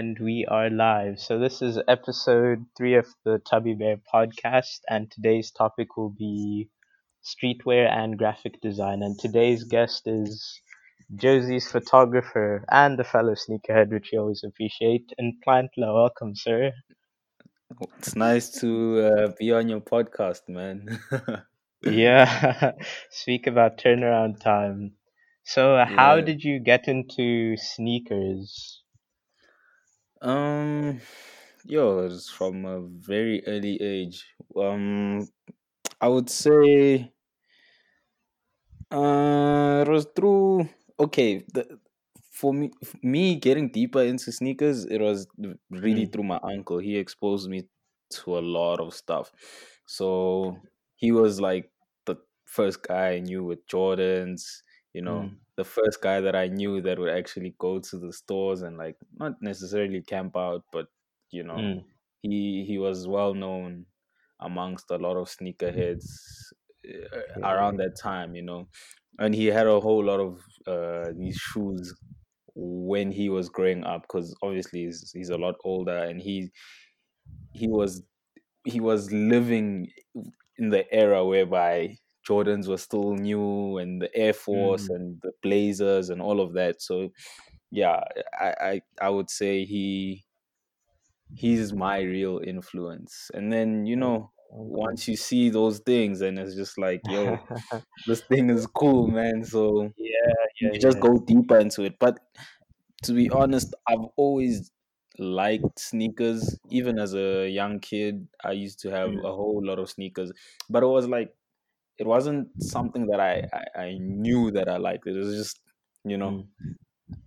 and we are live. So, this is episode three of the Tubby Bear podcast, and today's topic will be streetwear and graphic design. And today's guest is Jozi's photographer and a fellow sneakerhead, which we always appreciate. And Plantla, welcome, sir. It's nice to uh, be on your podcast, man. yeah, speak about turnaround time. So, how yeah. did you get into sneakers? Um, yo, it's from a very early age. Um, I would say, uh, it was through. Okay, the, for me, me getting deeper into sneakers, it was really Mm, through my uncle. He exposed me to a lot of stuff. So he was like the first guy I knew with Jordans, you know, mm, the first guy that I knew that would actually go to the stores and like not necessarily camp out, but you know, mm, he he was well known amongst a lot of sneakerheads uh, around that time, you know. And he had a whole lot of uh, these shoes when he was growing up because obviously he's, he's a lot older and he he was he was living in the era whereby Jordans were still new and the Air Force Mm, and the Blazers and all of that. So yeah, I I, I would say he he's my real influence. And then you know once you see those things and it's just like yo this thing is cool man so Yeah, yeah, you just yeah. go deeper into it but to be honest, I've always liked sneakers. Even as a young kid, I used to have Mm, a whole lot of sneakers, but it was like it wasn't something that I I, I knew that I liked. It was just you know mm.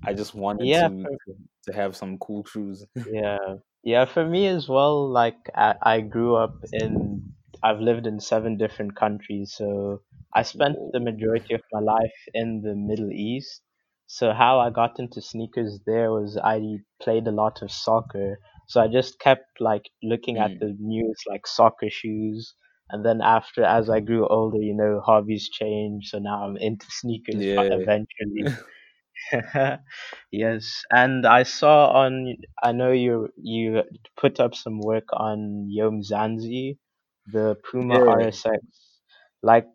I just wanted Yeah, to for, to, have some cool shoes. yeah, yeah. For me as well. Like I, I grew up in. I've lived in seven different countries, so I spent the majority of my life in the Middle East. So how I got into sneakers there was I played a lot of soccer. So I just kept like looking at Mm, the newest like soccer shoes. And then after, as I grew older, you know, hobbies changed. So now I'm into sneakers yeah. eventually. Yes, and I saw on, I know you you put up some work on Yom Zanzi, the Puma Yeah. RSX. Like,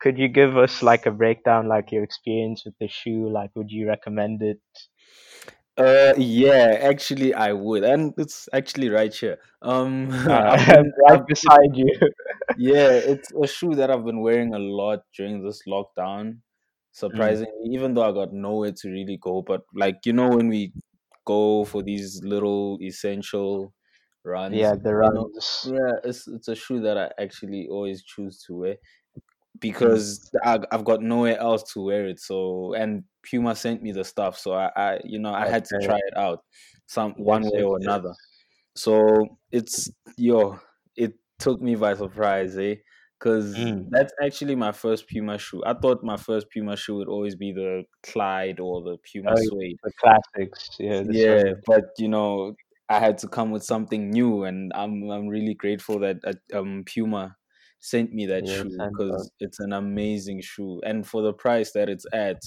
could you give us like a breakdown, like your experience with the shoe? Like, would you recommend it? Uh yeah, actually I would. And it's actually right here. Um Uh, I've been right beside you. Yeah, it's a shoe that I've been wearing a lot during this lockdown. Mm, Surprisingly, even though I got nowhere to really go, but like you know, when we go for these little essential runs, yeah, the you know, runs. yeah, it's it's a shoe that I actually always choose to wear Mm, because I, I've got nowhere else to wear it. So, and Puma sent me the stuff, so I, I you know, I had to try it out some one way or another. So it's yo, it took me by surprise, eh? Because Mm, that's actually my first Puma shoe. I thought my first Puma shoe would always be the Clyde or the Puma oh, Suede. the classics. Yeah, the Yeah, suede. but you know, I had to come with something new, and I'm I'm really grateful that uh, um Puma sent me that Yes, shoe uh, because it's an amazing shoe, and for the price that it's at,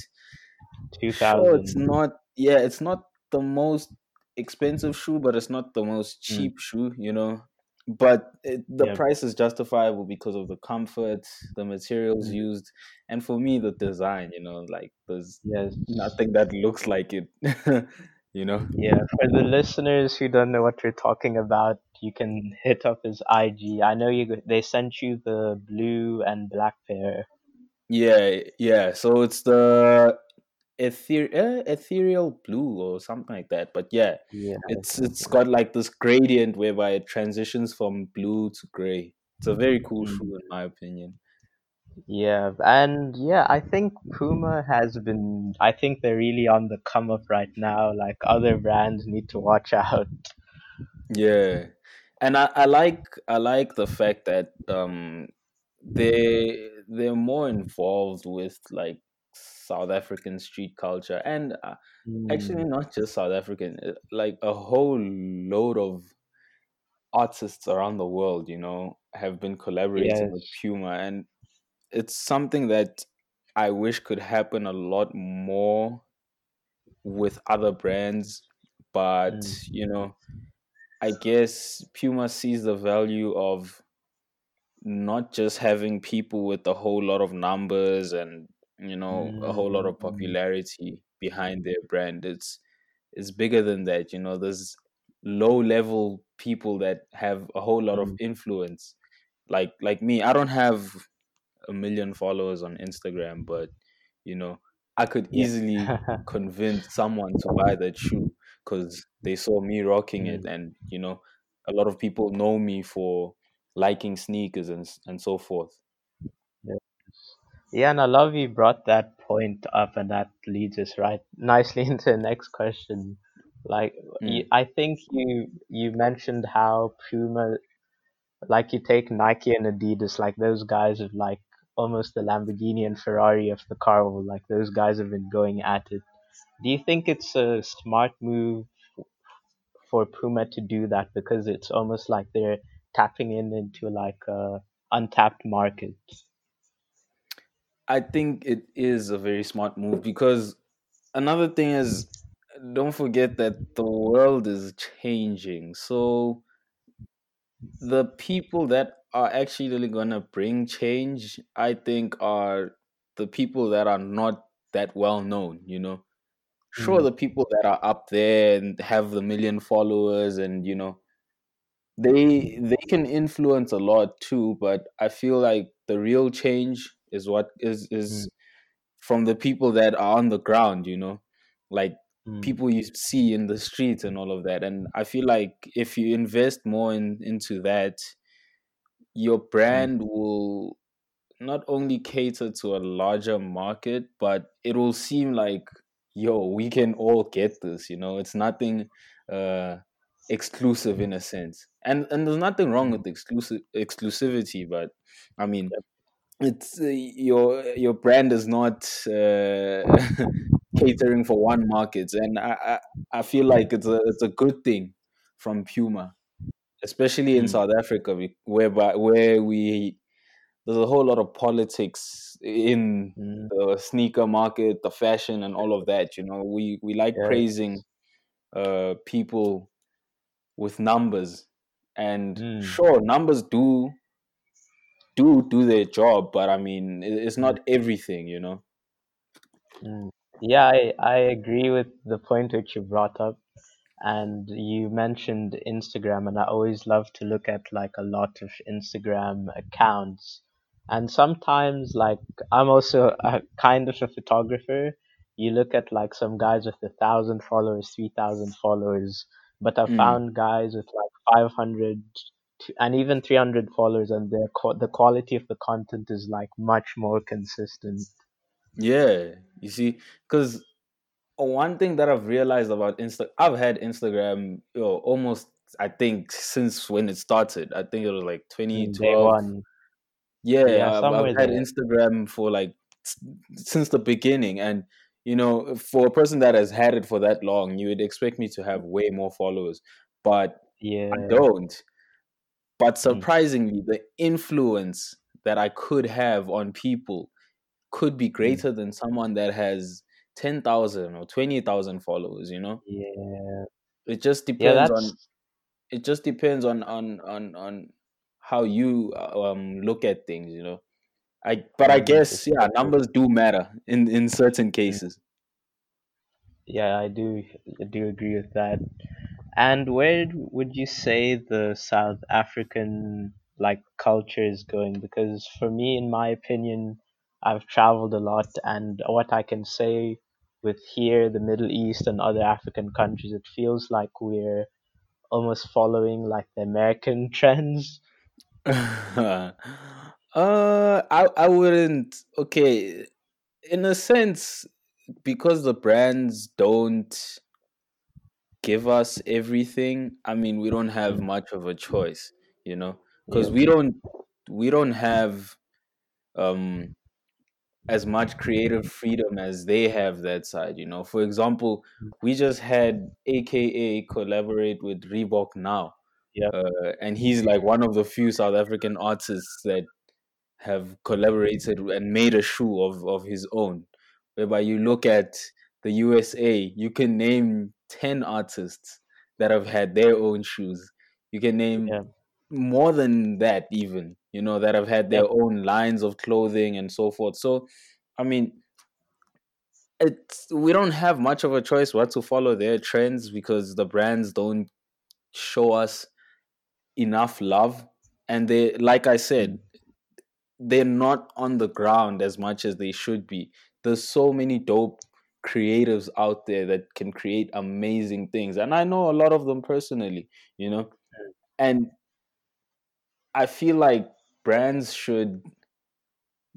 Sure, it's not. Yeah, it's not the most expensive shoe, but it's not the most Mm, cheap shoe. You know, but it, the yeah. price is justifiable because of the comfort, the materials Mm, used, and for me, the design. You know, like there's yes. nothing that looks like it. you know. Yeah, for the listeners who don't know what you're talking about, you can hit up his IG. I know you they sent you the blue and black pair. Yeah, yeah. So it's the ether uh, ethereal blue or something like that. But yeah, Yeah, it's it's got like this gradient whereby it transitions from blue to gray. It's a very cool Mm, shoe in my opinion. Yeah, and yeah, I think Puma has been. I think they're really on the come up right now. Like other brands need to watch out. Yeah. And I, I like I like the fact that um they they're more involved with like South African street culture and uh, actually Mm, not just South African uh, like a whole load of artists around the world, you know, have been collaborating with. Puma, and it's something that I wish could happen a lot more with other brands but Mm, you know, I guess Puma sees the value of not just having people with a whole lot of numbers and you know a whole lot mm, of mm, popularity behind their brand. It's it's bigger than that. You know, there's low level people that have a whole lot of mm. influence. Like like me, I don't have a million followers on Instagram, but you know, I could easily convince someone to buy that shoe because they saw me rocking it, Mm, and you know, a lot of people know me for liking sneakers and and so forth. yeah. Yeah, and I love you brought that point up, and that leads us right nicely into the next question. Like, you, Mm. I think you you mentioned how Puma, like you take Nike and Adidas, like those guys have like almost the Lamborghini and Ferrari of the car world. Like those guys have been going at it. Do you think it's a smart move for Puma to do that because it's almost like they're tapping in into like a untapped market? I think it is a very smart move because another thing is don't forget that the world is changing. So the people that are actually really gonna bring change, I think, are the people that are not that well known. You know, sure, Mm, the people that are up there and have the million followers, and you know, they they can influence a lot too. But I feel like the real change is what is mm, is from the people that are on the ground. You know, like mm, people you see in the streets and all of that. And I feel like if you invest more in into that your mm, brand will not only cater to a larger market, but it will seem like, yo, we can all get this. You know, it's nothing uh, exclusive in a sense, and and there's nothing wrong mm. with exclusive exclusivity, but I mean, it's uh, your your brand is not uh, catering for one market, and I, I I feel like it's a it's a good thing from Puma especially in Mm, South Africa, whereby where we there's a whole lot of politics in mm, the sneaker market, the fashion, and all of that. You know, we we like praising uh, people with numbers, and Mm, sure, numbers do do do their job, but I mean, it's mm, not everything. You know. mm. Yeah, I, I agree with the point which you brought up. And you mentioned Instagram, and I always love to look at like a lot of Instagram accounts. And sometimes, like, I'm also a kind of a photographer. You look at like some guys with a thousand followers, three thousand followers, but I Mm. found guys with like 500 and even 300 followers, and their co- the quality of the content is like much more consistent. Yeah, you see, because one thing that I've realized about Insta, I've had Instagram, you know, almost I think since when it started. I think it was like Mm, Day 2012. one, yeah, Yeah, I've, I've had. Instagram for like since the beginning, and you know, for a person that has had it for that long, you would expect me to have way more followers, but yeah. I don't. But Mm, surprisingly, the influence that I could have on people could be mm. greater than someone that has 10,000 or 20,000 followers, you know? Yeah, It just yeah, depends on that's it just depends on on on on how you uh, um look at things, you know. I but I guess yeah, numbers do matter in in certain Mm, cases. Yeah, I do, I do agree with that. And where would you say the South African like culture is going? Because for me, in my opinion, I've traveled a lot, and what I can say with here, the Middle East, and other African countries, it feels like we're almost following like the American trends. uh I I wouldn't okay, in a sense because the brands don't give us everything, I mean, we don't have much of a choice, you know, because Yep. we don't we don't have um as much creative freedom as they have that side, you know. For example, we just had AKA collaborate with Reebok now, yeah uh, and he's like one of the few South African artists that have collaborated and made a shoe of, of his own. Whereby you look at the USA, you can name 10 artists that have had their own shoes. You can name Yeah. more than that, even, you know, that have had their own lines of clothing and so forth. So, I mean, it's we don't have much of a choice what to follow their trends because the brands don't show us enough love. And they like i said mm. they're not on the ground as much as they should be. There's so many dope creatives out there that can create amazing things and i know a lot of them personally you know? Mm. And i feel like brands should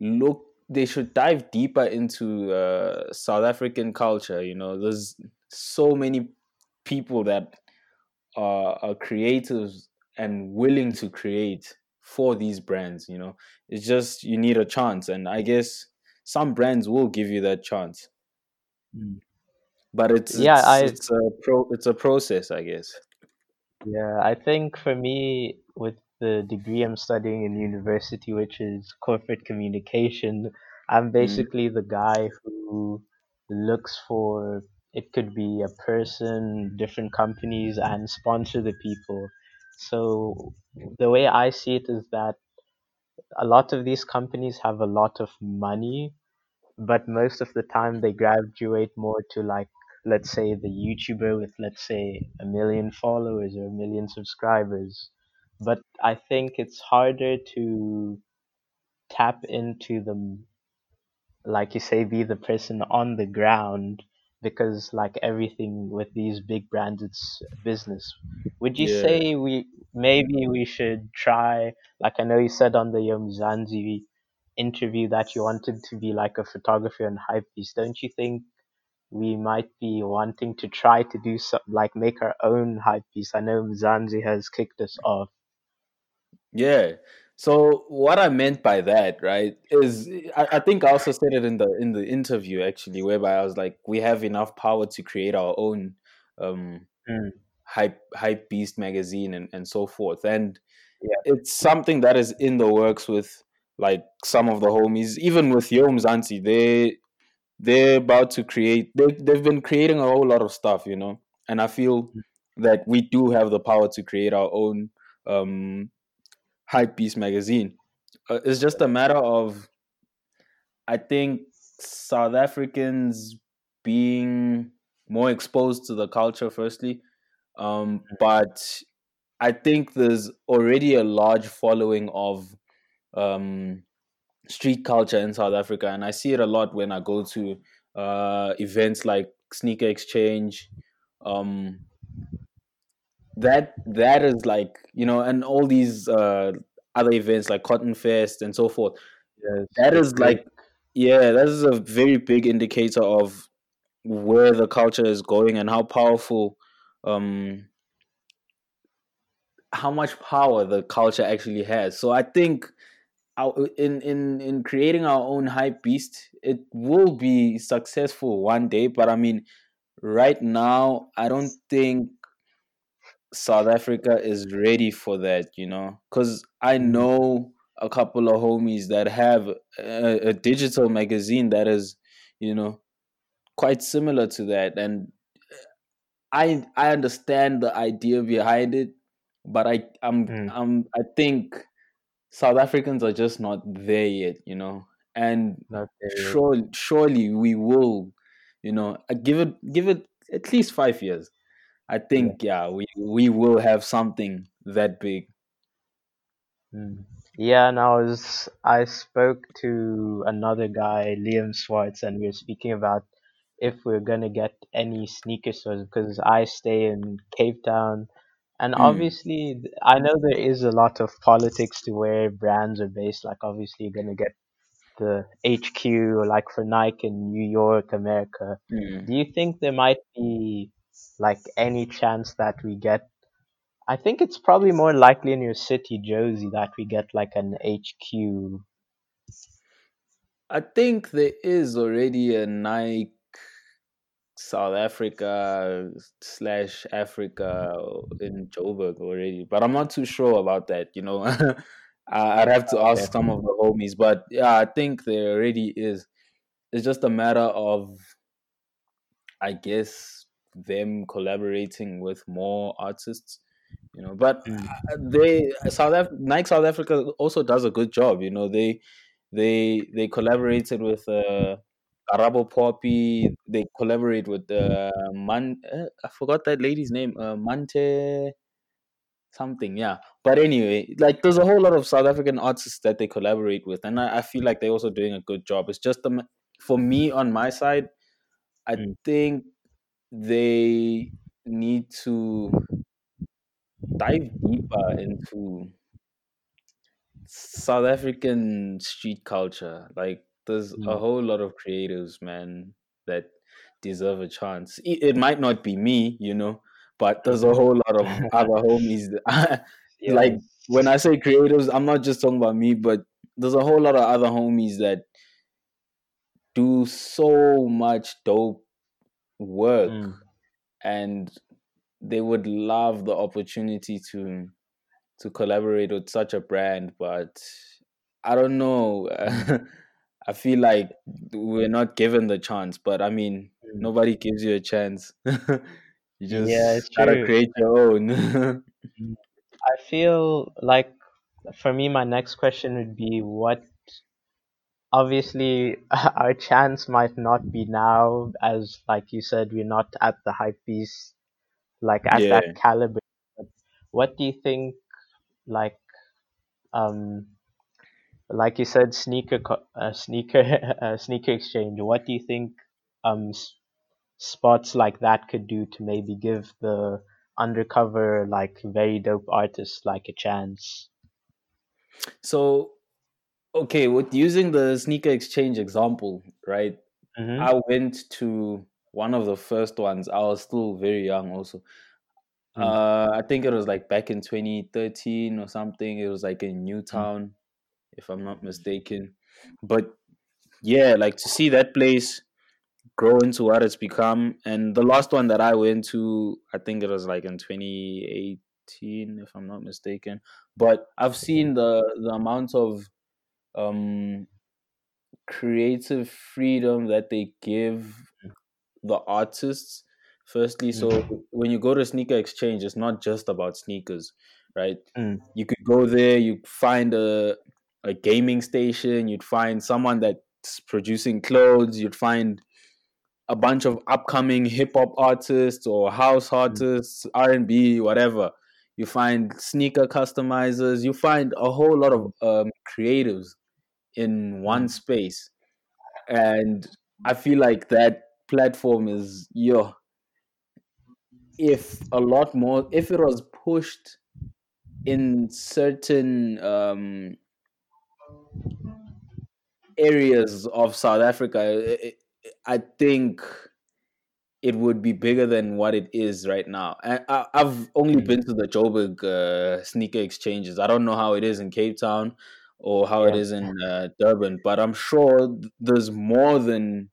look they should dive deeper into uh, south african culture you know? There's so many people that are, are creatives and willing to create for these brands you know? It's just you need a chance and i guess some brands will give you that chance. Mm. but it's Yeah, it's I it's a pro it's a process i guess. Yeah, I think for me with the degree I'm studying in university, which is corporate communication, I'm mm, basically the guy who looks for it could be a person, different companies and sponsor the people. So the way I see it is that a lot of these companies have a lot of money but most of the time they graduate more to like let's say the YouTuber with let's say a million followers or a million subscribers. But I think it's harder to tap into the like you say be the person on the ground because like everything with these big brands it's business. Would you yeah say we maybe we should try like I know you said on the Yomzanzi interview that you wanted to be like a photographer and hype beast. Don't you think we might be wanting to try to do some like make our own hype piece? I know Mzanzi has kicked us off. Yeah. So what I meant by that, right, is I, I think I also said it in the in the interview actually, whereby I was like, we have enough power to create our own um Mm, hype hype beast magazine and, and so forth. And yeah. it's something that is in the works with like some of the homies, even with Yom Zanti, they they're about to create they they've been creating a whole lot of stuff, you know. And I feel that we do have the power to create our own um hype beast magazine. Uh, it's just a matter of I think South Africans being more exposed to the culture firstly. Um, but I think there's already a large following of um, street culture in South Africa, and I see it a lot when I go to uh, events like Sneaker Exchange. Um, that that is like you know, and all these uh, other events like Cotton Fest and so forth. Yes, That is like yeah, that is a very big indicator of where the culture is going and how powerful um how much power the culture actually has. So I think our, in in in creating our own hype beast, it will be successful one day. But I mean, right now, I don't think South Africa is ready for that. You know, because I Mm, know a couple of homies that have a, a digital magazine that is, you know, quite similar to that, and I I understand the idea behind it, but I I'm mm, I'm I think South Africans are just not there yet, you know. And not there yet. surely surely we will, you know, uh, give it give it at least five years. I think yeah, we we will have something that big. Mm. Yeah, and I was I spoke to another guy, Liam Swartz, and we were speaking about if we're gonna get any sneaker stores because I stay in Cape Town, and Mm, obviously I know there is a lot of politics to where brands are based. Like obviously you're gonna get the HQ, like for Nike in New York, America. mm. Do you think there might be like any chance that we get I think it's probably more likely in your city, Jozi, that we get like an HQ. I think there is already a Nike South Africa slash Africa in Joburg already, but I'm not too sure about that. You know, I- I'd have to ask some of the homies, but yeah, I think there already is. It's just a matter of, I guess, them collaborating with more artists. You know, but uh, they South Af- Nike South Africa also does a good job. You know, they they they collaborated with uh, Karabo Poppy. They collaborate with uh, Man. Uh, I forgot that lady's name. Uh, Mante something. Yeah, but anyway, like there's a whole lot of South African artists that they collaborate with, and I, I feel like they're also doing a good job. It's just um, for me on my side, I Mm. think they need to dive deeper into South African street culture. Like there's a Mm. whole lot of creatives, man, that deserve a chance. It, it might not be me, you know, but there's a whole lot of other homies. That, like when I say creatives, I'm not just talking about me, but there's a whole lot of other homies that do so much dope work Mm. and they would love the opportunity to to collaborate with such a brand but i don't know i feel like we're not given the chance but i mean Mm. nobody gives you a chance you just Yeah, it's gotta true. create your own I feel like for me, my next question would be what. Obviously, our chance might not be now, as like you said, we're not at the hype beast, like at yeah that caliber. But what do you think? Like, um, like you said, sneaker, uh, sneaker, uh, sneaker exchange. What do you think? Um, s- spots like that could do to maybe give the undercover, like very dope artists, like a chance. so okay with using the sneaker exchange example right Mm-hmm. i went to one of the first ones i was still very young also Mm. Uh, I think it was like back in 2013 or something. It was like in Mm. Newtown, if I'm not mistaken. But yeah, like to see that place grow into what it's become. And the last one that I went to, I think it was like in 2018, if I'm not mistaken. But I've seen the the amount of um creative freedom that they give the artists. Firstly so Mm. when you go to sneaker exchange it's not just about sneakers right? Mm. you could go there you find a a gaming station you'd find someone that's producing clothes you'd find a bunch of upcoming hip hop artists or house artists R&B whatever. You find sneaker customizers you find a whole lot of um, creatives in one space and i feel like that platform is yo if a lot more if it was pushed in certain um areas of south africa i I think it would be bigger than what it is right now. I, i've only Mm. been to the joburg uh, sneaker exchanges. I don't know how it is in cape town or how it Yeah. is in uh, durban but i'm sure there's more than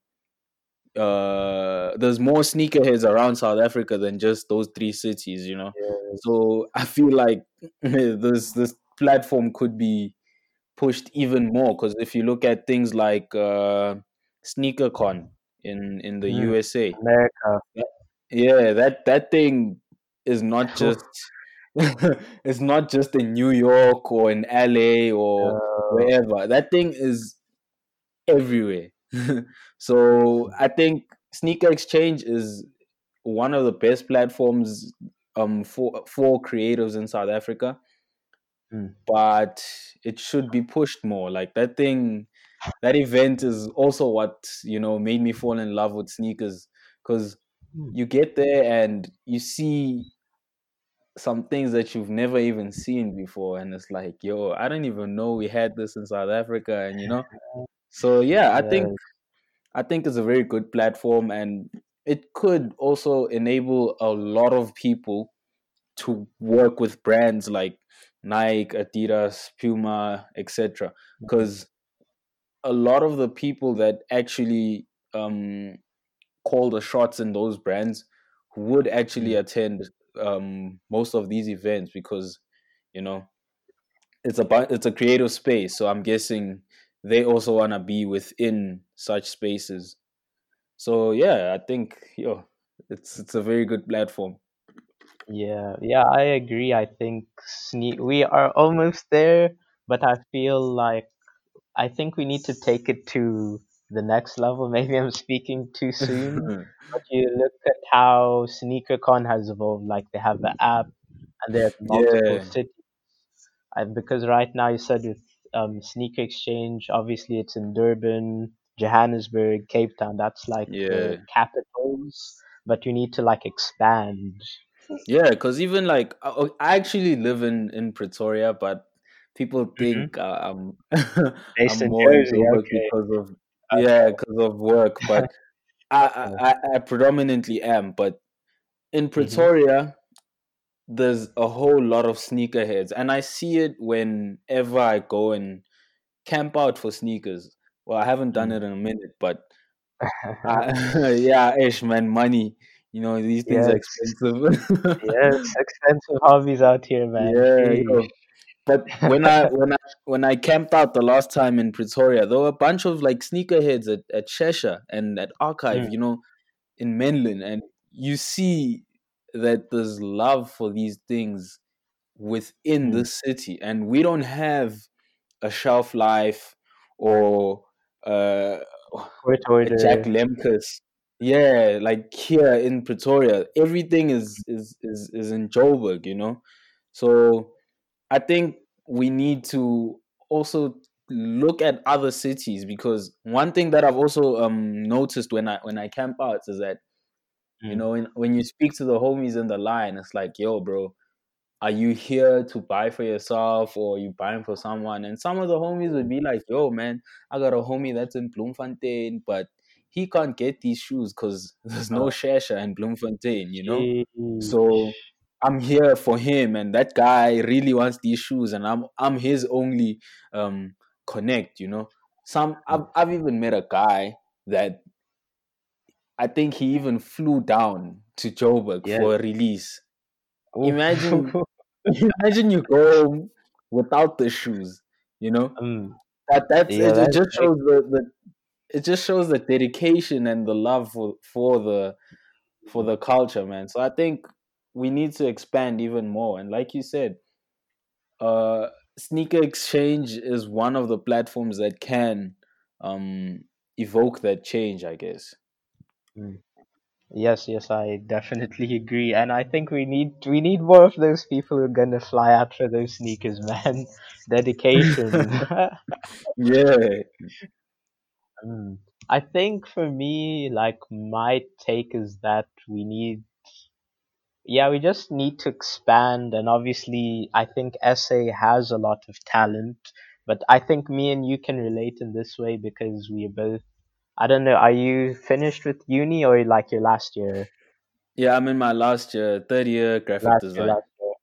uh there's more sneakerheads around South Africa than just those three cities, you know. Yeah. So I feel like this this platform could be pushed even more because if you look at things like uh SneakerCon in in the Mm. USA, America. yeah, that that thing is not just it's not just in New York or in LA or Uh, wherever. That thing is everywhere. so I think Sneaker Exchange is one of the best platforms um for for creatives in South Africa. Mm. But it should be pushed more. Like that thing, that event is also what you know made me fall in love with sneakers because Mm. you get there and you see some things that you've never even seen before, and it's like, yo, I don't even know we had this in South Africa, and you know. So yeah, I think. I think it's a very good platform and it could also enable a lot of people to work with brands like Nike, Adidas, Puma, etc. Because a lot of the people that actually um, call the shots in those brands would actually Mm. attend um, most of these events because you know it's a it's a creative space. So I'm guessing they also want to be within such spaces. So yeah, I think yo, it's it's a very good platform. Yeah, yeah, I agree. I think we are almost there, but I feel like I think we need to take it to the next level. Maybe I'm speaking too soon, but you look at how SneakerCon has evolved. Like they have the app and they have multiple yeah, cities. And because right now you said with um, Sneaker Exchange, obviously it's in Durban, Johannesburg, Cape Town. That's like the yeah, capitals, but you need to like expand. yeah. Because even like I, oh, actually live in in Pretoria, but people hmm think uh, I'm I'm more in Jozi, okay. because of yeah, because of work. But I, I I predominantly am. But in hmm Pretoria, there's a whole lot of sneakerheads, and I see it whenever I go and camp out for sneakers. Well, I haven't done it in a minute, but I, yeah, ish man, money. You know these things are expensive. yes, expensive hobbies out here, man. yeah. But when I when I when I camped out the last time in Pretoria, there were a bunch of like sneakerheads at at Shesha and at Archive. Mm, You know, in Menlyn, and you see that there's love for these things within mm. the city, and we don't have a Shelflife or uh, Jack. Lemkus. Yeah, like here in Pretoria, everything is is is is in Joburg, you know. So I think we need to also look at other cities because one thing that I've also um noticed when I when I camp out is that you Mm. know when, when you speak to the homies in the line, it's like, yo, bro, are you here to buy for yourself or are you buying for someone? And some of the homies would be like, yo, man, I got a homie that's in Bloemfontein, but he can't get these shoes because there's no Shesha in Bloemfontein, you know? sheesh. So I'm here for him and that guy really wants these shoes and I'm I'm his only um connect, you know. Some I've. I've even met a guy that I think he even flew down to Joburg Yes. for a release. Oof. Imagine Imagine you go home without the shoes. You know Mm. that that's Yeah, it. It just shows the, the it just shows the dedication and the love for for the for the culture, man. So I think we need to expand even more. And like you said, uh, sneaker exchange is one of the platforms that can um evoke that change. I guess. Mm. Yes, yes, I definitely agree, and I think we need we need more of those people who are gonna fly out for those sneakers, man. Dedication. yeah. Mm. I think for me, like my take is that we need, yeah, we just need to expand. And obviously, I think SA has a lot of talent, but I think me and you can relate in this way because we are both. I don't know. Are you finished with uni or like your last year? Yeah, I'm in my last year, third year graphic Last year, design. last year.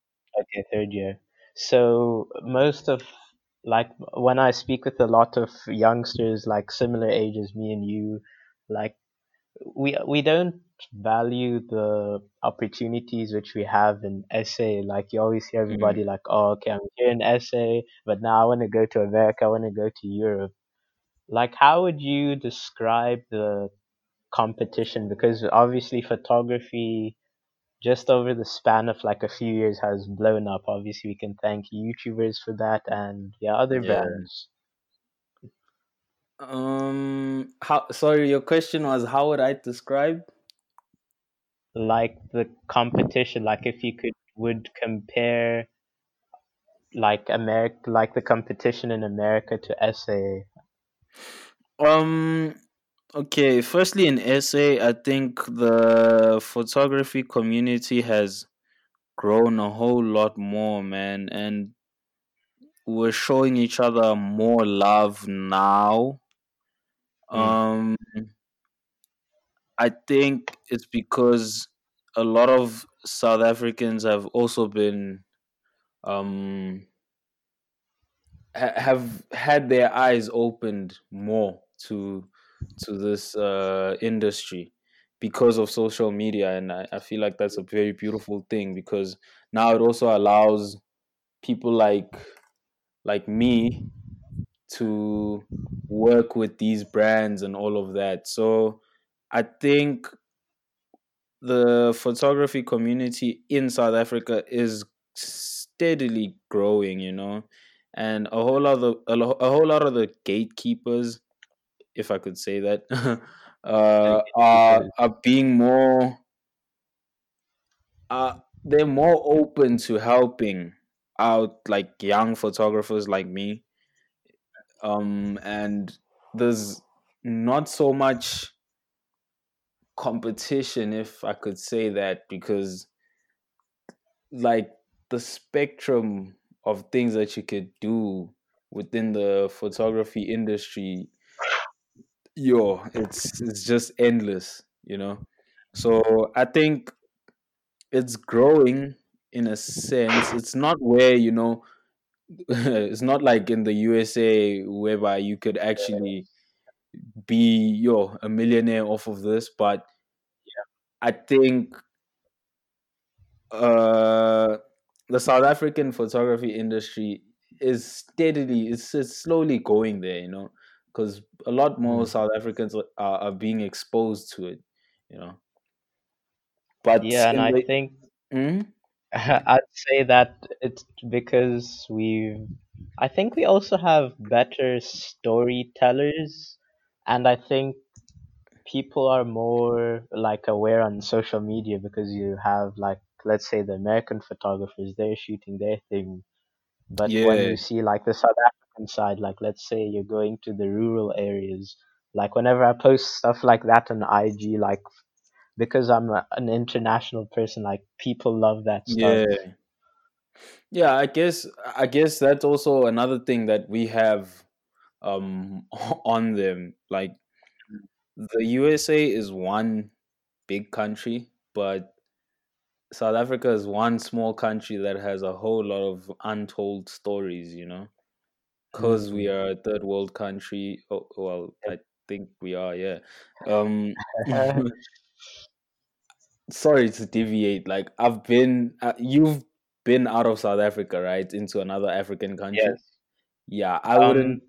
Okay, third year. So most of like when I speak with a lot of youngsters like similar ages, me and you, like we we don't value the opportunities which we have in SA. Like you always hear Mm. everybody like, "Oh, okay, I'm here in SA, but now I want to go to America. I want to go to Europe." Like, how would you describe the competition? Because obviously, photography just over the span of like a few years has blown up. Obviously, we can thank YouTubers for that, and yeah, other Yeah. brands Um, how? Sorry, your question was how would I describe? like the competition. Like, if you could would compare like America, like the competition in America to SA. Um, okay. Firstly, in SA, I think the photography community has grown a whole lot more, man, and we're showing each other more love now. Mm, Um, I think it's because a lot of South Africans have also been um ha- have had their eyes opened more to to this uh, industry because of social media, and I, I feel like that's a very beautiful thing because now it also allows people like like me to work with these brands and all of that. So I think the photography community in South Africa is steadily growing, you know, and a whole lot of a, a whole lot of the gatekeepers, if I could say that, uh, are are being more uh they're more open to helping out like young photographers like me um and there's not so much competition if i could say that because like the spectrum of things that you could do within the photography industry yo it's it's just endless you know? So i think it's growing in a sense. It's not where you know it's not like in the usa whereby you could actually be yo a millionaire off of this but yeah. i think uh the south african photography industry is steadily it's, it's slowly going there you know because a lot more Mm. south africans are, are being exposed to it you know but Yeah, and in I think Mhm. I'd say that it's because we I think we also have better storytellers, and I think people are more like aware on social media because you have like let's say the American photographers they're shooting their thing, but when yeah. you see like the South African side, like let's say you're going to the rural areas, like whenever I post stuff like that on IG, like because I'm a, an international person, like people love that stuff. yeah yeah i guess i guess that's also another thing that we have um on them like the usa is one big country but south africa is one small country that has a whole lot of untold stories you know because we Mm. are a third world country oh, well i think we are yeah um sorry to deviate like i've been uh, you've been out of south africa right into another african country yes. yeah i Um. wouldn't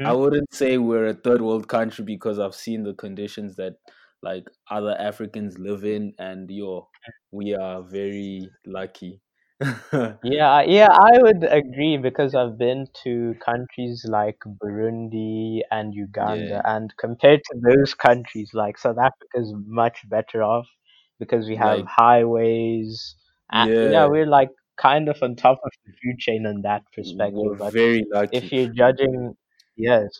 I mhm. wouldn't say we're a third world country because I've seen the conditions that like other Africans live in, and yo, we are very lucky. Yeah, yeah, I would agree because I've been to countries like Burundi and yeah, Uganda, and compared to those countries, like South Africa is much better off because we have like highways. Uh, yeah, yeah, we're like kind of on top of the food chain in that we're perspective. But very if you're judging, yes,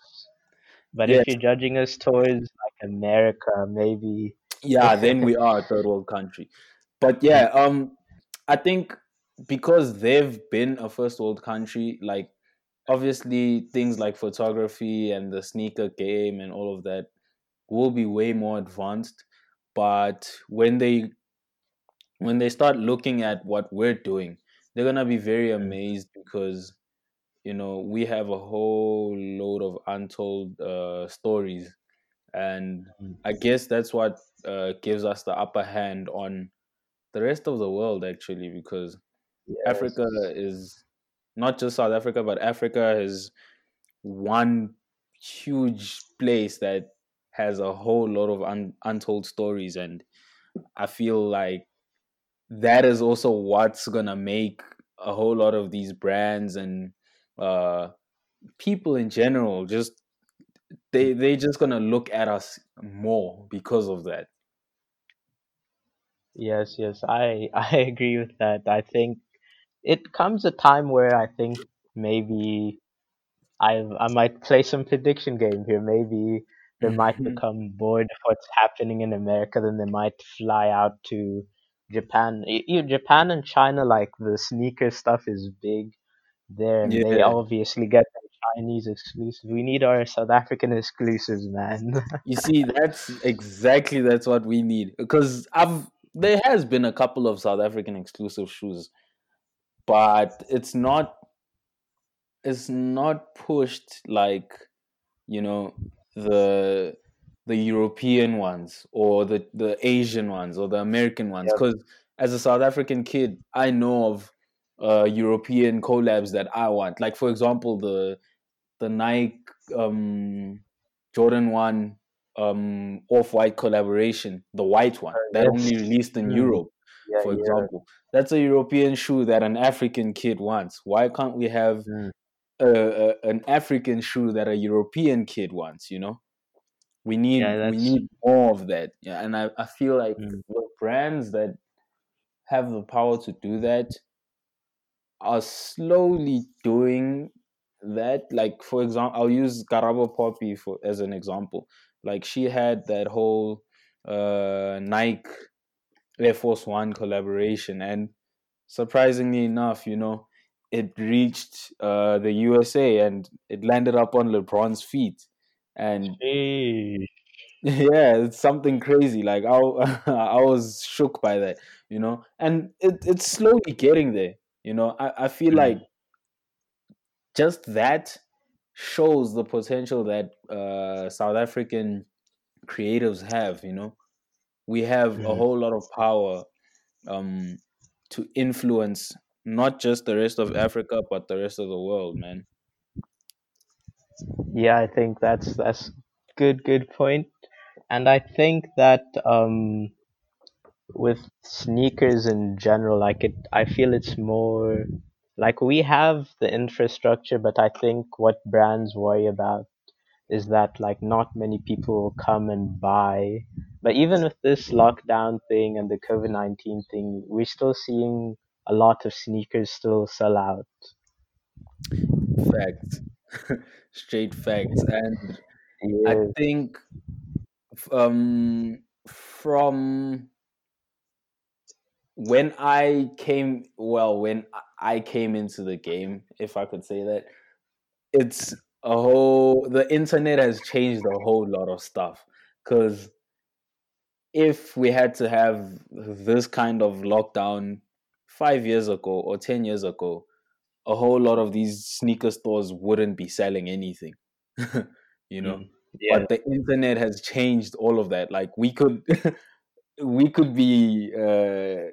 but if you're judging us towards like America, maybe. yeah, then we are a third world country. But yeah, um, I think because they've been a first world country, like obviously things like photography and the sneaker game and all of that will be way more advanced. But when they when they start looking at what we're doing they're going to be very amazed because you know we have a whole load of untold uh, stories. And i guess that's what uh, gives us the upper hand on the rest of the world actually because africa is not just south africa but africa is one huge place that has a whole lot of un- untold stories and i feel like that is also what's gonna make a whole lot of these brands and uh people in general just they they're just gonna look at us more because of that Yes, yes, I I agree with that. I think it comes a time where I think maybe I I might play some prediction game here. Maybe they might mm-hmm. become bored of what's happening in America, then they might fly out to Japan. You, Japan and China, like the sneaker stuff is big there, and they obviously get the Chinese exclusive. We need our South African exclusives, man. you see that's exactly that's what we need because i've there has been a couple of south african exclusive shoes but it's not it's not pushed like you know the the European ones or the the Asian ones or the American ones Yep. because as a South African kid I know of uh European collabs that I want like for example the the Nike um Jordan 1 um off-white collaboration, the white one that only released in Mm. Europe, Yeah, for yeah. example. That's a European shoe that an African kid wants. Why can't we have Mm. a, a, an African shoe that a European kid wants? You know, we need Yeah, we need more of that. Yeah, and I, I feel like Mm. the brands that have the power to do that are slowly doing that. Like for example, I'll use Karabo Poppy for as an example. Like she had that whole uh, Nike Air Force One collaboration, and surprisingly enough, you know, it reached uh, the USA and it landed up on LeBron's feet, and Hey. yeah, it's something crazy. Like I, I was shook by that, you know, and it, it's slowly getting there. You know, I, I feel Mm. like just that shows the potential that uh, South African creatives have. You know, we have a whole lot of power um, to influence not just the rest of Africa, but the rest of the world, man. Yeah, I think that's that's good good point. And I think that um with sneakers in general, like it I feel it's more like we have the infrastructure, but I think what brands worry about is that like not many people will come and buy. But even with this lockdown thing and the COVID nineteen thing, we're still seeing a lot of sneakers still sell out. Facts, straight facts, and I think um, from when I came, well, when I came into the game, if I could say that, it's a whole. The internet has changed a whole lot of stuff because if we had to have this kind of lockdown five years ago or 10 years ago, a whole lot of these sneaker stores wouldn't be selling anything, you know. Mm. Yeah. But the internet has changed all of that. Like we could, we could be uh,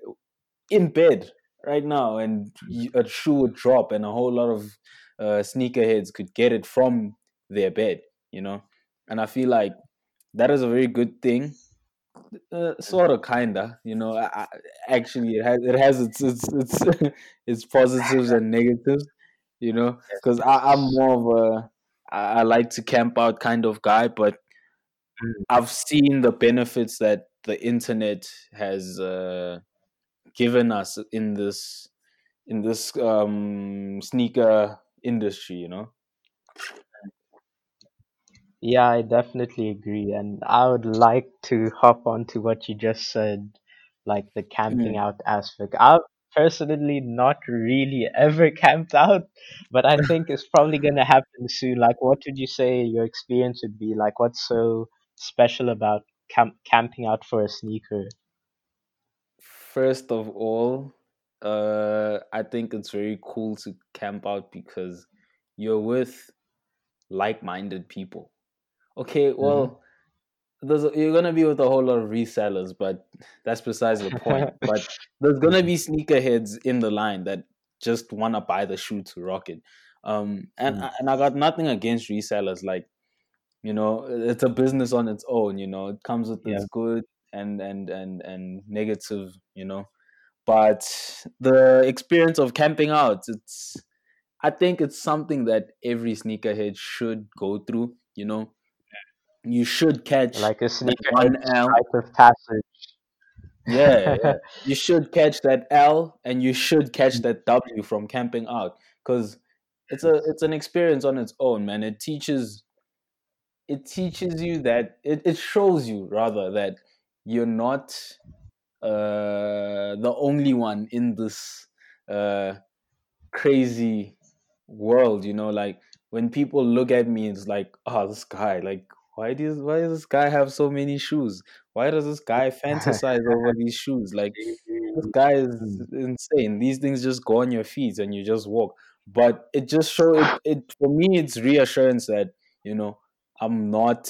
in bed right now, and a shoe would drop, and a whole lot of uh, sneakerheads could get it from their bed, you know. And I feel like that is a very good thing uh, sort of, kinda. You know, I, actually, it has it has its its its, its positives and negatives. You know, because I'm more of a I, I like to camp out kind of guy, but Mm. I've seen the benefits that the internet has uh, given us in this in this um, sneaker industry. You know, Yeah, I definitely agree. And I would like to hop onto what you just said, like the camping Mm. out aspect. I've personally not really ever camped out, but I think it's probably going to happen soon. Like, what would you say your experience would be? Like, what's so special about camp camping out for a sneaker? first of all, uh, I think it's very cool to camp out because you're with like-minded people. Okay, Mm-hmm. well, there's you're gonna be with a whole lot of resellers, but that's besides the point. But there's gonna be sneakerheads in the line that just wanna buy the shoe to rock it. Um, and Mm. and I got nothing against resellers. Like, you know, it's a business on its own. You know, it comes with Yeah. its good and and and and negative. You know, but the experience of camping out, it's I think it's something that every sneakerhead should go through. You know, you should catch Like a that sneaker one L. rite of passage. Yeah, yeah. You should catch that L and you should catch that W from camping out because it's a it's an experience on its own, man. It teaches it teaches you that it, it shows you rather that you're not uh the only one in this uh crazy world, you know, like when people look at me, it's like, oh, this guy, like, why does why does this guy have so many shoes? Why does this guy fantasize over these shoes? Like, this guy is Mm. insane. These things just go on your feet and you just walk. But it just show it, it for me, it's reassurance that you know I'm not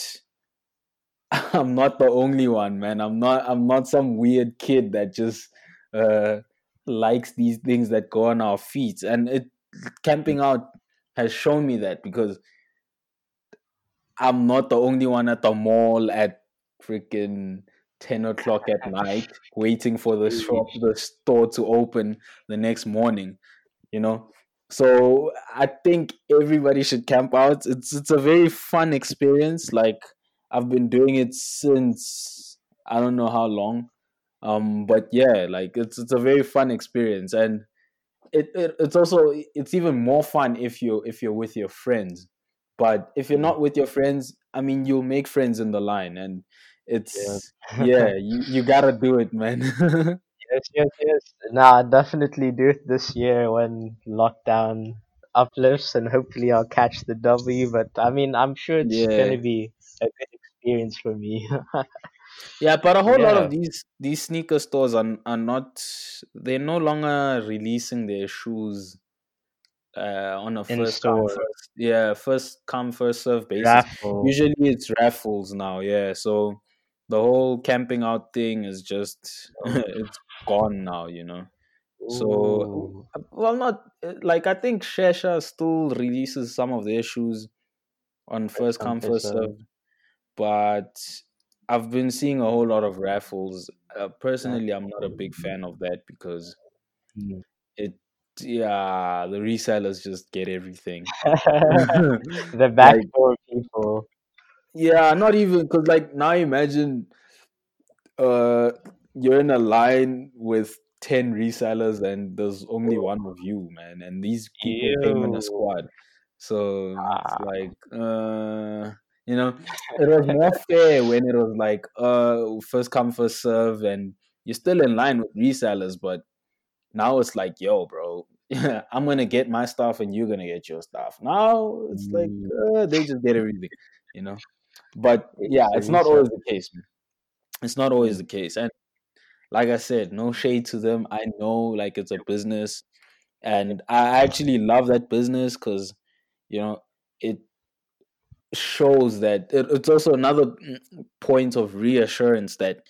I'm not the only one, man. I'm not I'm not some weird kid that just uh likes these things that go on our feet. And it camping out has shown me that because I'm not the only one at the mall at freaking 10 o'clock at night waiting for the shop, the store to open the next morning, you know? So I think everybody should camp out. It's it's a very fun experience. Like I've been doing it since I don't know how long. Um, but yeah, like it's it's a very fun experience, and it, it it's also it's even more fun if you if you're with your friends. But if you're not with your friends, I mean, you'll make friends in the line, and it's Yeah. yeah, you you gotta do it, man. Yes, yes, yes. Nah, I'll definitely do it this year when lockdown uplifts, and hopefully I'll catch the W. But I mean, I'm sure it's yeah, gonna be a good experience for me. yeah. But a whole lot of these these sneaker stores are are not. They're no longer releasing their shoes uh, on a first come first yeah first come first serve basis. raffle. Usually it's raffles now, yeah. So the whole camping out thing is just Oh, it's gone now, you know. So well, not uh, like I think Shesha still releases some of their shoes on first come first serve. But I've been seeing a whole lot of raffles. Uh, personally, I'm not a big fan of that because Mm. it yeah the resellers just get everything the like backdoor people. yeah not even because like now imagine uh you're in a line with 10 resellers and there's only one of you man and these people came in a squad so it's Ah. like uh you know it was more fair when it was like uh first come first serve and you're still in line with resellers but Now it's like, yo, bro, I'm gonna get my stuff and you're gonna get your stuff. Now it's like Mm. uh, they just get everything, you know. But yeah, It's not always the case, man. It's not always the case. And like I said, no shade to them. I know like it's a business, and I actually love that business because you know it shows that it, it's also another point of reassurance that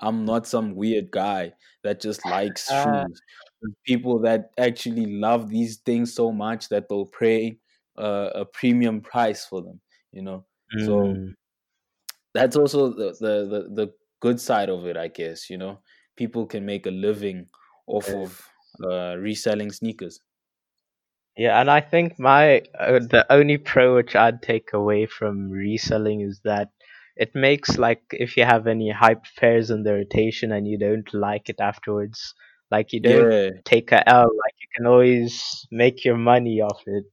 I'm not some weird guy that just likes Ah, shoes. People that actually love these things so much that they'll pay uh, a premium price for them, you know. So mm. that's also the, the the the good side of it, I guess. You know, people can make a living off Yeah. of uh, reselling sneakers. Yeah, and I think my uh, the only pro which I'd take away from reselling is that it makes like if you have any hype pairs in the rotation and you don't like it afterwards, like you don't Yeah, take a L, like you can always make your money off it.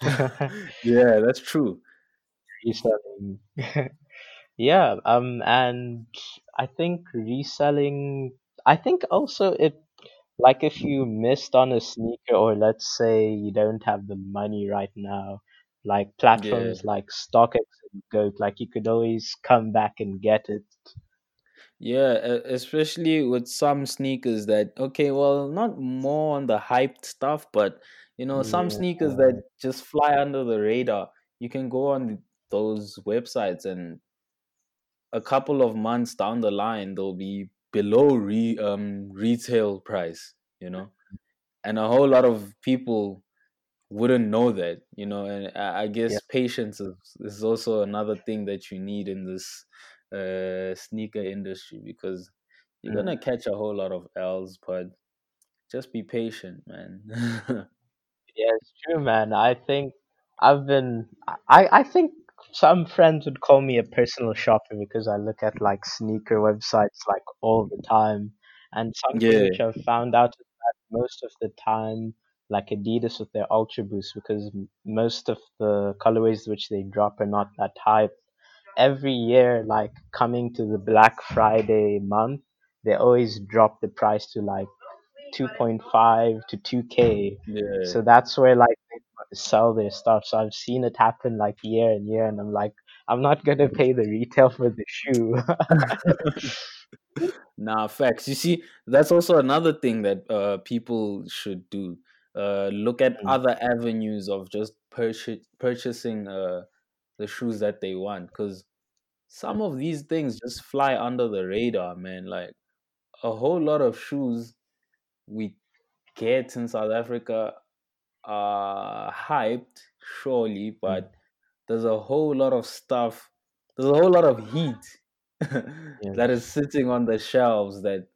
yeah, that's true. Reselling. Yeah, um, and I think reselling, I think also it Like if you missed on a sneaker or let's say you don't have the money right now, like Yeah. platforms like StockX and Goat, like you could always come back and get it. Yeah, especially with some sneakers that okay, well, not more on the hyped stuff, but you know, some Yeah. sneakers that just fly under the radar. You can go on those websites and a couple of months down the line they'll be below re um retail price, you know. And a whole lot of people wouldn't know that, you know, and I I Yeah. guess patience is, is also another thing that you need in this uh sneaker industry because you're Mm. gonna catch a whole lot of L's, but just be patient, man. Yeah, it's true, man. I think I've been I I think some friends would call me a personal shopper because I look at like sneaker websites like all the time. And something yeah, which I've found out is that most of the time, like Adidas with their Ultra Boost, because most of the colorways which they drop are not that hype. Every year, like coming to the Black Friday month, they always drop the price to like 2.5 to 2k yeah. so that's where like they sell their stuff so i've seen it happen like year and year and i'm like i'm not gonna pay the retail for the shoe Nah, facts. You see, that's also another thing that uh, people should do. Uh, look at Mm, other avenues of just purchase, purchasing uh, the shoes that they want. Because some of these things just fly under the radar, man. Like a whole lot of shoes we get in South Africa are hyped, surely, mm, but there's a whole lot of stuff. There's a whole lot of heat that is sitting on the shelves that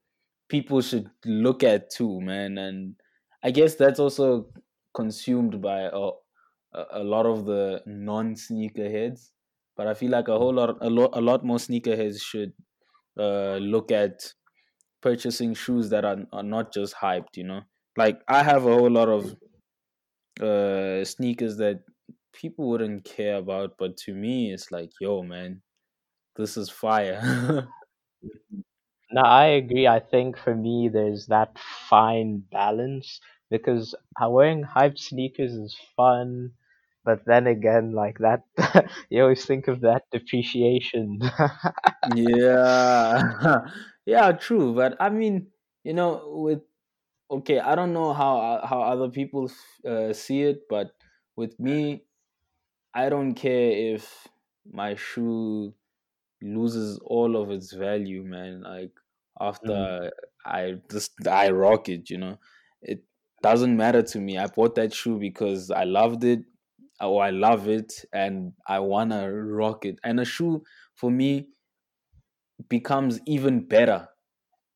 people should look at too, man. And I guess that's also consumed by a, a a lot of the non sneakerheads. But I feel like a whole lot, a lot, a lot more sneakerheads should uh, look at purchasing shoes that are, are not just hyped. You know, like I have a whole lot of uh, sneakers that people wouldn't care about, but to me, it's like, yo, man, this is fire. No, I agree. I think for me, there's that fine balance because uh, wearing hyped sneakers is fun, but then again, like that, you always think of that depreciation. yeah, yeah, true. But I mean, you know, with okay, I don't know how uh, how other people uh, see it, but with me, I don't care if my shoe loses all of its value, man. Like Mm, after I just I rock it, you know. It doesn't matter to me. I bought that shoe because I loved it or I love it and I wanna rock it. And a shoe for me becomes even better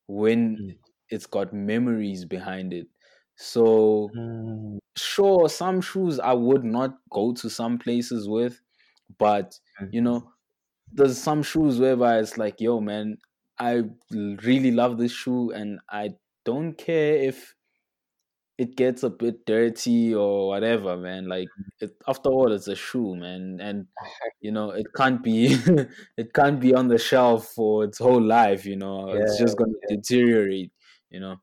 when mm, it's got memories behind it. So mm, sure, some shoes I would not go to some places with, but you mm, know, there's some shoes whereby it's like, yo, man, I really love this shoe and I don't care if it gets a bit dirty or whatever, man. Like it, after all, it's a shoe, man, and you know it can't be it can't be on the shelf for its whole life. You know, it's just gonna deteriorate. You know,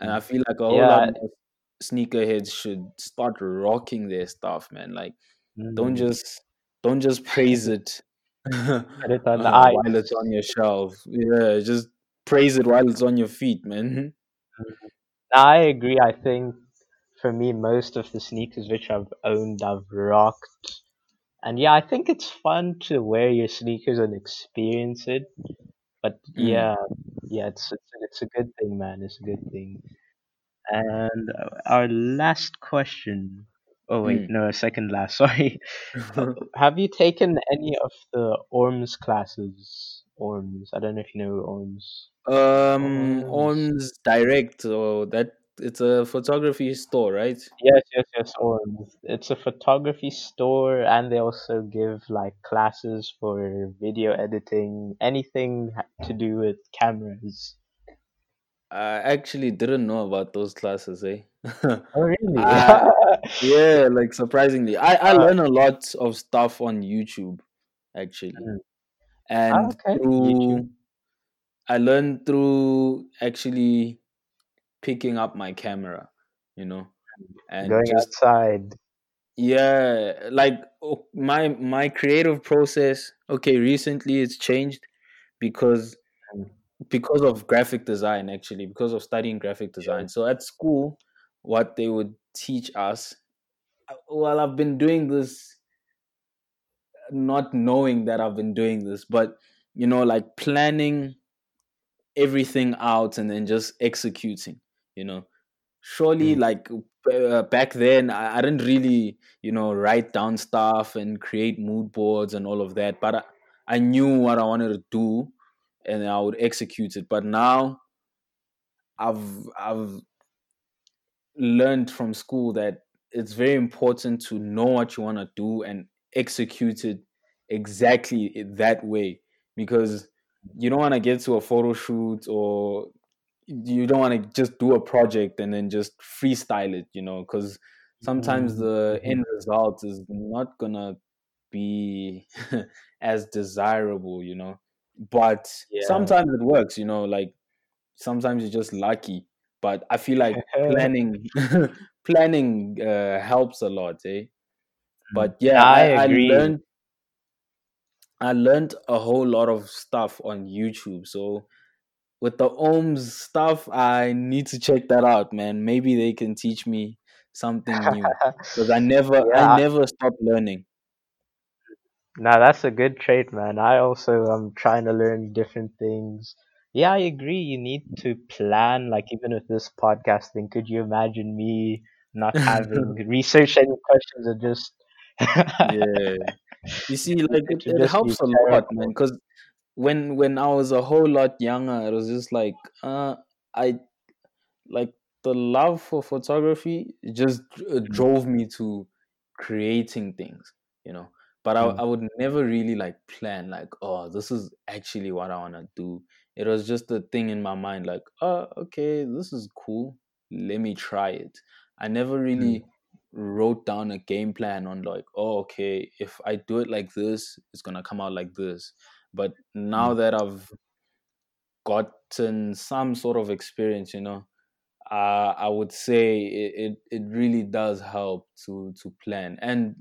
and mm, I feel like a whole lot of sneakerheads should start rocking their stuff, man. Like don't mm. just don't just praise it uh, it on the while it's on your shelf. Yeah, just praise it while it's on your feet, man. Mm. I agree. I think for me, most of the sneakers which I've owned, I've rocked. And yeah, I think it's fun to wear your sneakers and experience it. But Mm, yeah, yeah, it's it's, it's a good thing, man. It's a good thing. And uh, our last question. Oh wait, mm. no, second last. Sorry. Uh, Have you taken any of the ORMS classes? ORMS. I don't know if you know ORMS. Um, ORMS. Orms Direct, or that it's a photography store, right? Yes, yes, yes, ORMS. It's a photography store, and they also give like classes for video editing, anything to do with cameras. I actually didn't know about those classes, eh? Oh, really? I yeah, like surprisingly, I I uh, learn a lot of stuff on YouTube actually, mm. Ah, and okay, YouTube. through I learned through actually picking up my camera, you know, and Going just outside. yeah, like oh, my my creative process. Okay, recently it's changed because Mm, because of graphic design actually because of studying graphic design Sure. so at school what they would teach us uh, well i've been doing this not knowing that i've been doing this but you know like planning everything out and then just executing you know. Surely Mm, like uh, back then I, I didn't really you know write down stuff and create mood boards and all of that but I, I knew what i wanted to do and i would execute it. But now I've I've learned from school that it's very important to know what you want to do and execute it exactly that way. Because you don't want to get to a photo shoot or you don't want to just do a project and then just freestyle it you know because sometimes mm, the mhm. end result is not gonna be as desirable you know but Yeah. sometimes it works you know like sometimes you're just lucky but i feel like planning planning uh, helps a lot eh Mm. but yeah I i i learned i learned a whole lot of stuff on youtube so with the ORMS stuff i need to check that out man maybe they can teach me something new because i never i never stop learning Now that's a good trait, man. I also am trying to learn different things. Yeah, I agree. You need to plan, like even with this podcast thing. Could you imagine me not having research any questions and just yeah You see, like it it, would it just be helps a lot, man. Because when when I was a whole lot younger, it was just like uh, I like the love for photography just uh, Mm, drove me to creating things, you know. But I, mm, I would never really like plan like, oh, this is actually what I want to do. It was just a thing in my mind, like, oh, okay, this is cool. Let me try it. I never mm, really wrote down a game plan on like, oh, okay, if I do it like this, it's gonna come out like this. But now mm, that I've gotten some sort of experience, you know, uh, I would say it, it, it really does help to to plan. And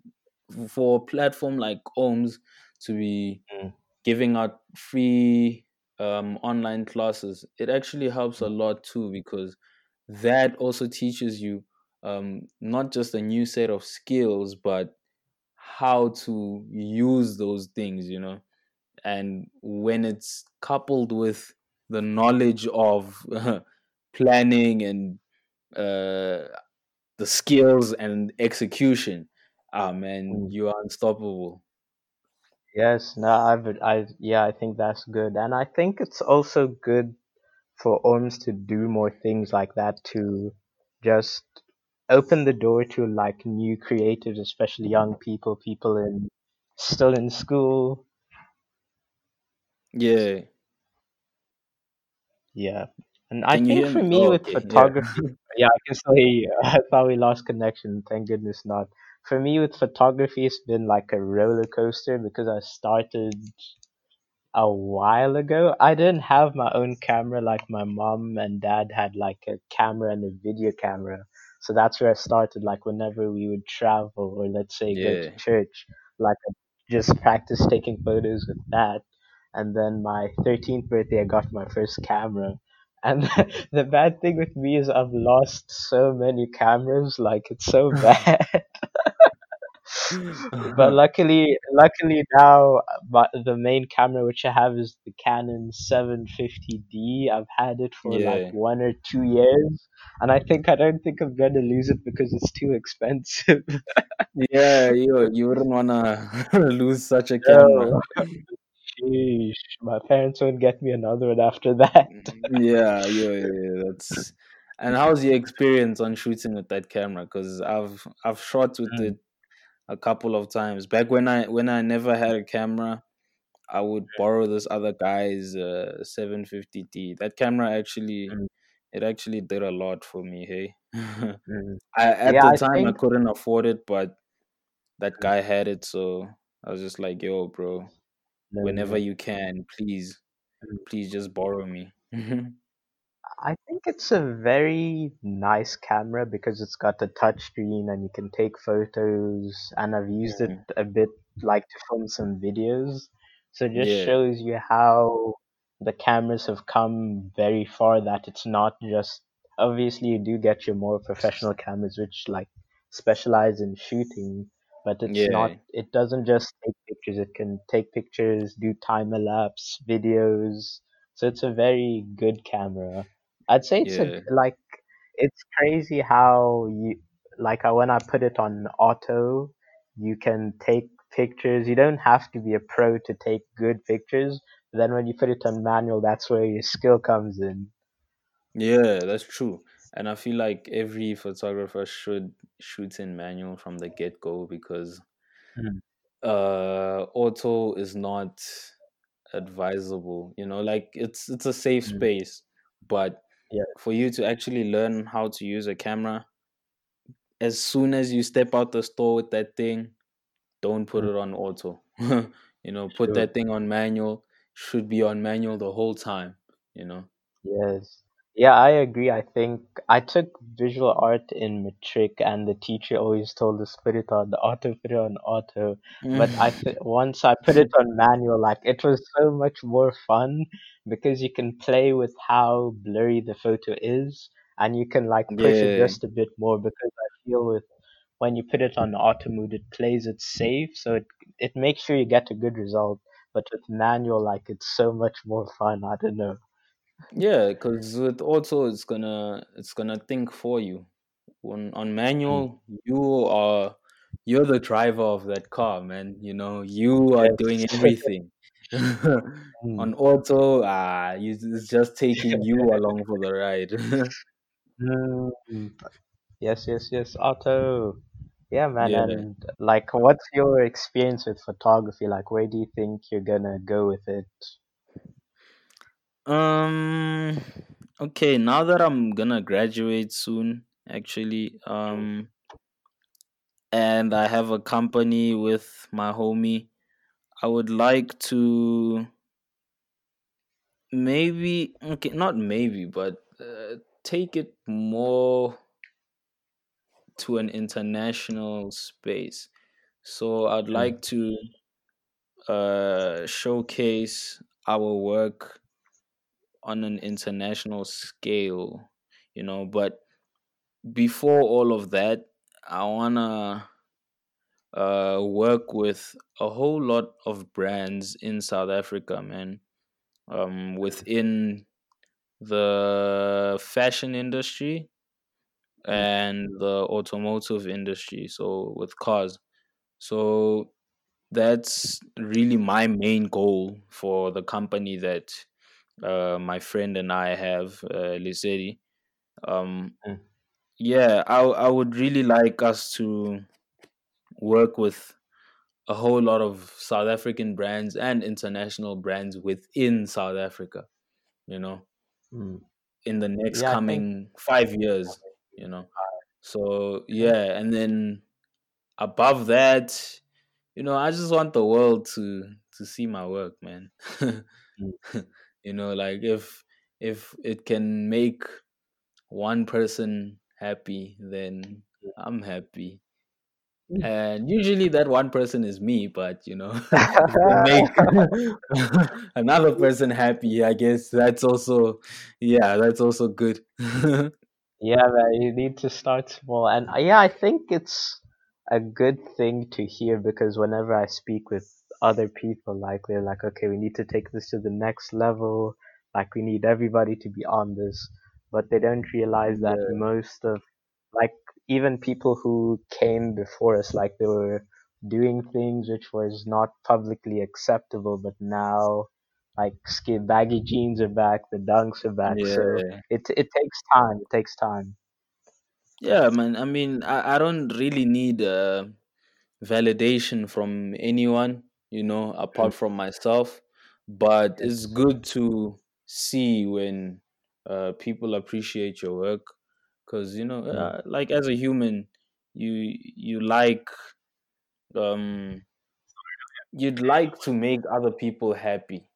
for a platform like ORMS to be mm, giving out free um, online classes, it actually helps a lot too because that also teaches you um, not just a new set of skills, but how to use those things, you know. And when it's coupled with the knowledge of planning and uh, the skills and execution, ah man, mm. you are unstoppable. Yes, no, I've, I, yeah, I think that's good, and I think it's also good for ORMS to do more things like that to just open the door to like new creatives, especially young people, people in still in school. Yeah. Yeah, and I Can you think hear for me? me Oh, with okay. Yeah. photography, yeah, I can still hear you. I thought we lost connection. Thank goodness not. For me with photography, it's been like a roller coaster because I started a while ago. I didn't have my own camera like my mom and dad had like a camera and a video camera. So that's where I started. Like whenever we would travel or let's say go to church, like I just practice taking photos with that. And then my 13th birthday, I got my first camera. And the bad thing with me is I've lost so many cameras. Like it's so bad. But uh-huh. luckily, luckily now, my, the main camera which I have is the Canon 750D. I've had it for like one or two years, and I think I don't think I'm gonna lose it because it's too expensive. Yeah, you you wouldn't wanna lose such a camera. No, sheesh, my parents won't get me another one after that. Yeah, yeah, yeah, yeah, that's. And how's your experience on shooting with that camera? Because I've I've shot with Mm, it a couple of times. Back when I when I never had a camera, I would borrow this other guy's uh, 750D. That camera actually mm, it actually did a lot for me. Hey, mm. I at Yeah, the I time I think. couldn't afford it, but that guy had it, so I was just like, "Yo, bro, whenever you can, please, mm. please just borrow me." I think it's a very nice camera because it's got a touch screen and you can take photos and I've used it Mhm. a bit like to film some videos. So it just Yeah, shows you how the cameras have come very far that it's not just obviously you do get your more professional cameras which like specialize in shooting, but it's yeah, not it doesn't just take pictures, it can take pictures, do time elapse videos. So it's a very good camera. I'd say it's a like it's crazy how you like uh, when I put it on auto, you can take pictures. You don't have to be a pro to take good pictures. Then when you put it on manual, that's where your skill comes in. yeah. That's true. And I feel like every photographer should shoot in manual from the get go because Mm, uh, auto is not advisable. You know, like it's it's a safe mm, space, but yeah, for you to actually learn how to use a camera, as soon as you step out the store with that thing, don't put mm, it on auto. you know, put sure. that thing on manual. Should be on manual the whole time. You know. Yes. Yeah, I agree. I think I took visual art in matric, and the teacher always told us put it on the auto, put it on auto. But I mm. th once I put it on manual, like it was so much more fun because you can play with how blurry the photo is, and you can like push it yeah, just a bit more because I feel with when you put it on auto mode, it plays it safe, so it it makes sure you get a good result. But with manual, like it's so much more fun. I don't know. Yeah. Because with auto, it's gonna it's gonna think for you. On on Mm, manual, you are you're the driver of that car, man. You know, you are doing everything. Mm. On auto, ah, you, it's just taking you along for the ride. Mm. Yes, yes, yes. Auto. Yeah, man. yeah. And like, what's your experience with photography? Like, where do you think you're gonna go with it? Um. Okay. Now that I'm gonna graduate soon, actually, um, and I have a company with my homie, I would like to maybe okay, not maybe, but uh, take it more to an international space. So I'd Mm. like to uh, showcase our work on an international scale, you know. But before all of that, I wanna uh, work with a whole lot of brands in South Africa, man. Um, within the fashion industry and the automotive industry, so with cars. So that's really my main goal for the company that uh, my friend and I have, uh, Liseri. Um, Mm. yeah, I I would really like us to work with a whole lot of South African brands and international brands within South Africa. You know, Mm. in the next Yeah, I think. coming five years. You know, so yeah, and then above that, you know, I just want the world to to see my work, man. You know, like if if it can make one person happy, then I'm happy. Mm. And usually that one person is me, but you know, make another person happy, I guess that's also yeah, that's also good. Yeah, man, you need to start small. And uh, yeah, I think it's a good thing to hear because whenever I speak with other people, like they're like, okay, we need to take this to the next level. Like we need everybody to be on this, but they don't realize that yeah, most of, like, even people who came before us, like they were doing things which was not publicly acceptable, but now, like, skin baggy jeans are back, the dunks are back. So it it takes time. It takes time. Yeah, man. I mean, I, I don't really need uh, validation from anyone, you know, Mm, apart from myself. But it's good to see when uh, people appreciate your work, because you know, Mm, uh, like as a human, you you like um you'd like to make other people happy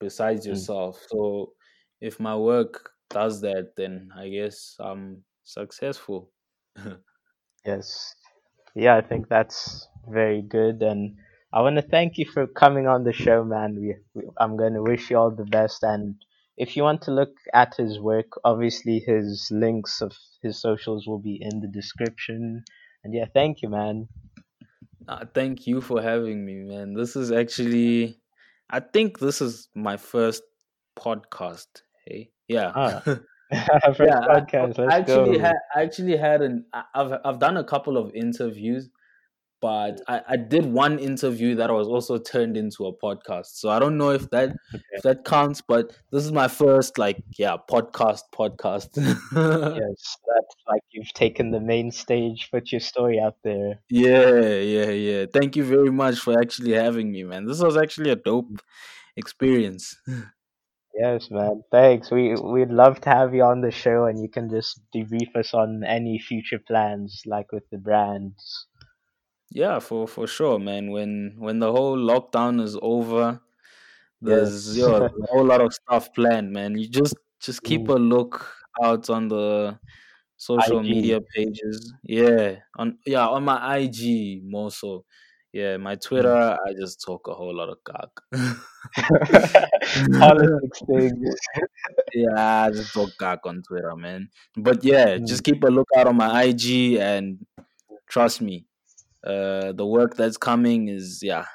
besides mm, yourself. So if my work does that, then I guess I'm successful. Yes. Yeah, I think that's very good, and I want to thank you for coming on the show, man. We, we I'm going to wish you all the best, and if you want to look at his work, obviously his links of his socials will be in the description. And yeah, thank you, man. Uh, thank you for having me, man. This is actually, I think this is my first podcast. Hey, yeah, Ah, first yeah. I, podcast. I Let's actually go. had, I actually had an. I've I've done a couple of interviews, but I, I did one interview that was also turned into a podcast. So I don't know if that Okay. if that counts, but this is my first like yeah podcast podcast. Yes, that's like you've taken the main stage, put your story out there. yeah, yeah, yeah. Thank you very much for actually having me, man. This was actually a dope experience. Yes, man. Thanks. We we'd love to have you on the show, and you can just debrief us on any future plans, like with the brands. Yeah, for for sure, man. When when the whole lockdown is over, there's Yes. yo, there's a whole lot of stuff planned, man. You just just keep Mm, a look out on the social IG. media pages. Yeah, on yeah, on my IG more so. Yeah, my Mm. Twitter, I just talk a whole lot of cock. Politics things. yeah, I just talk cock on Twitter, man. But yeah, Mm, just keep a lookout on my IG and trust me, uh, the work that's coming is yeah,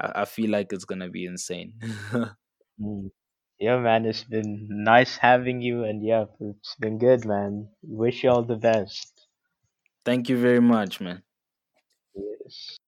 I, I feel like it's gonna be insane. mm. Yeah, man. It's been nice having you, and yeah, it's been good, man. Wish you all the best. Thank you very much, man. Yes.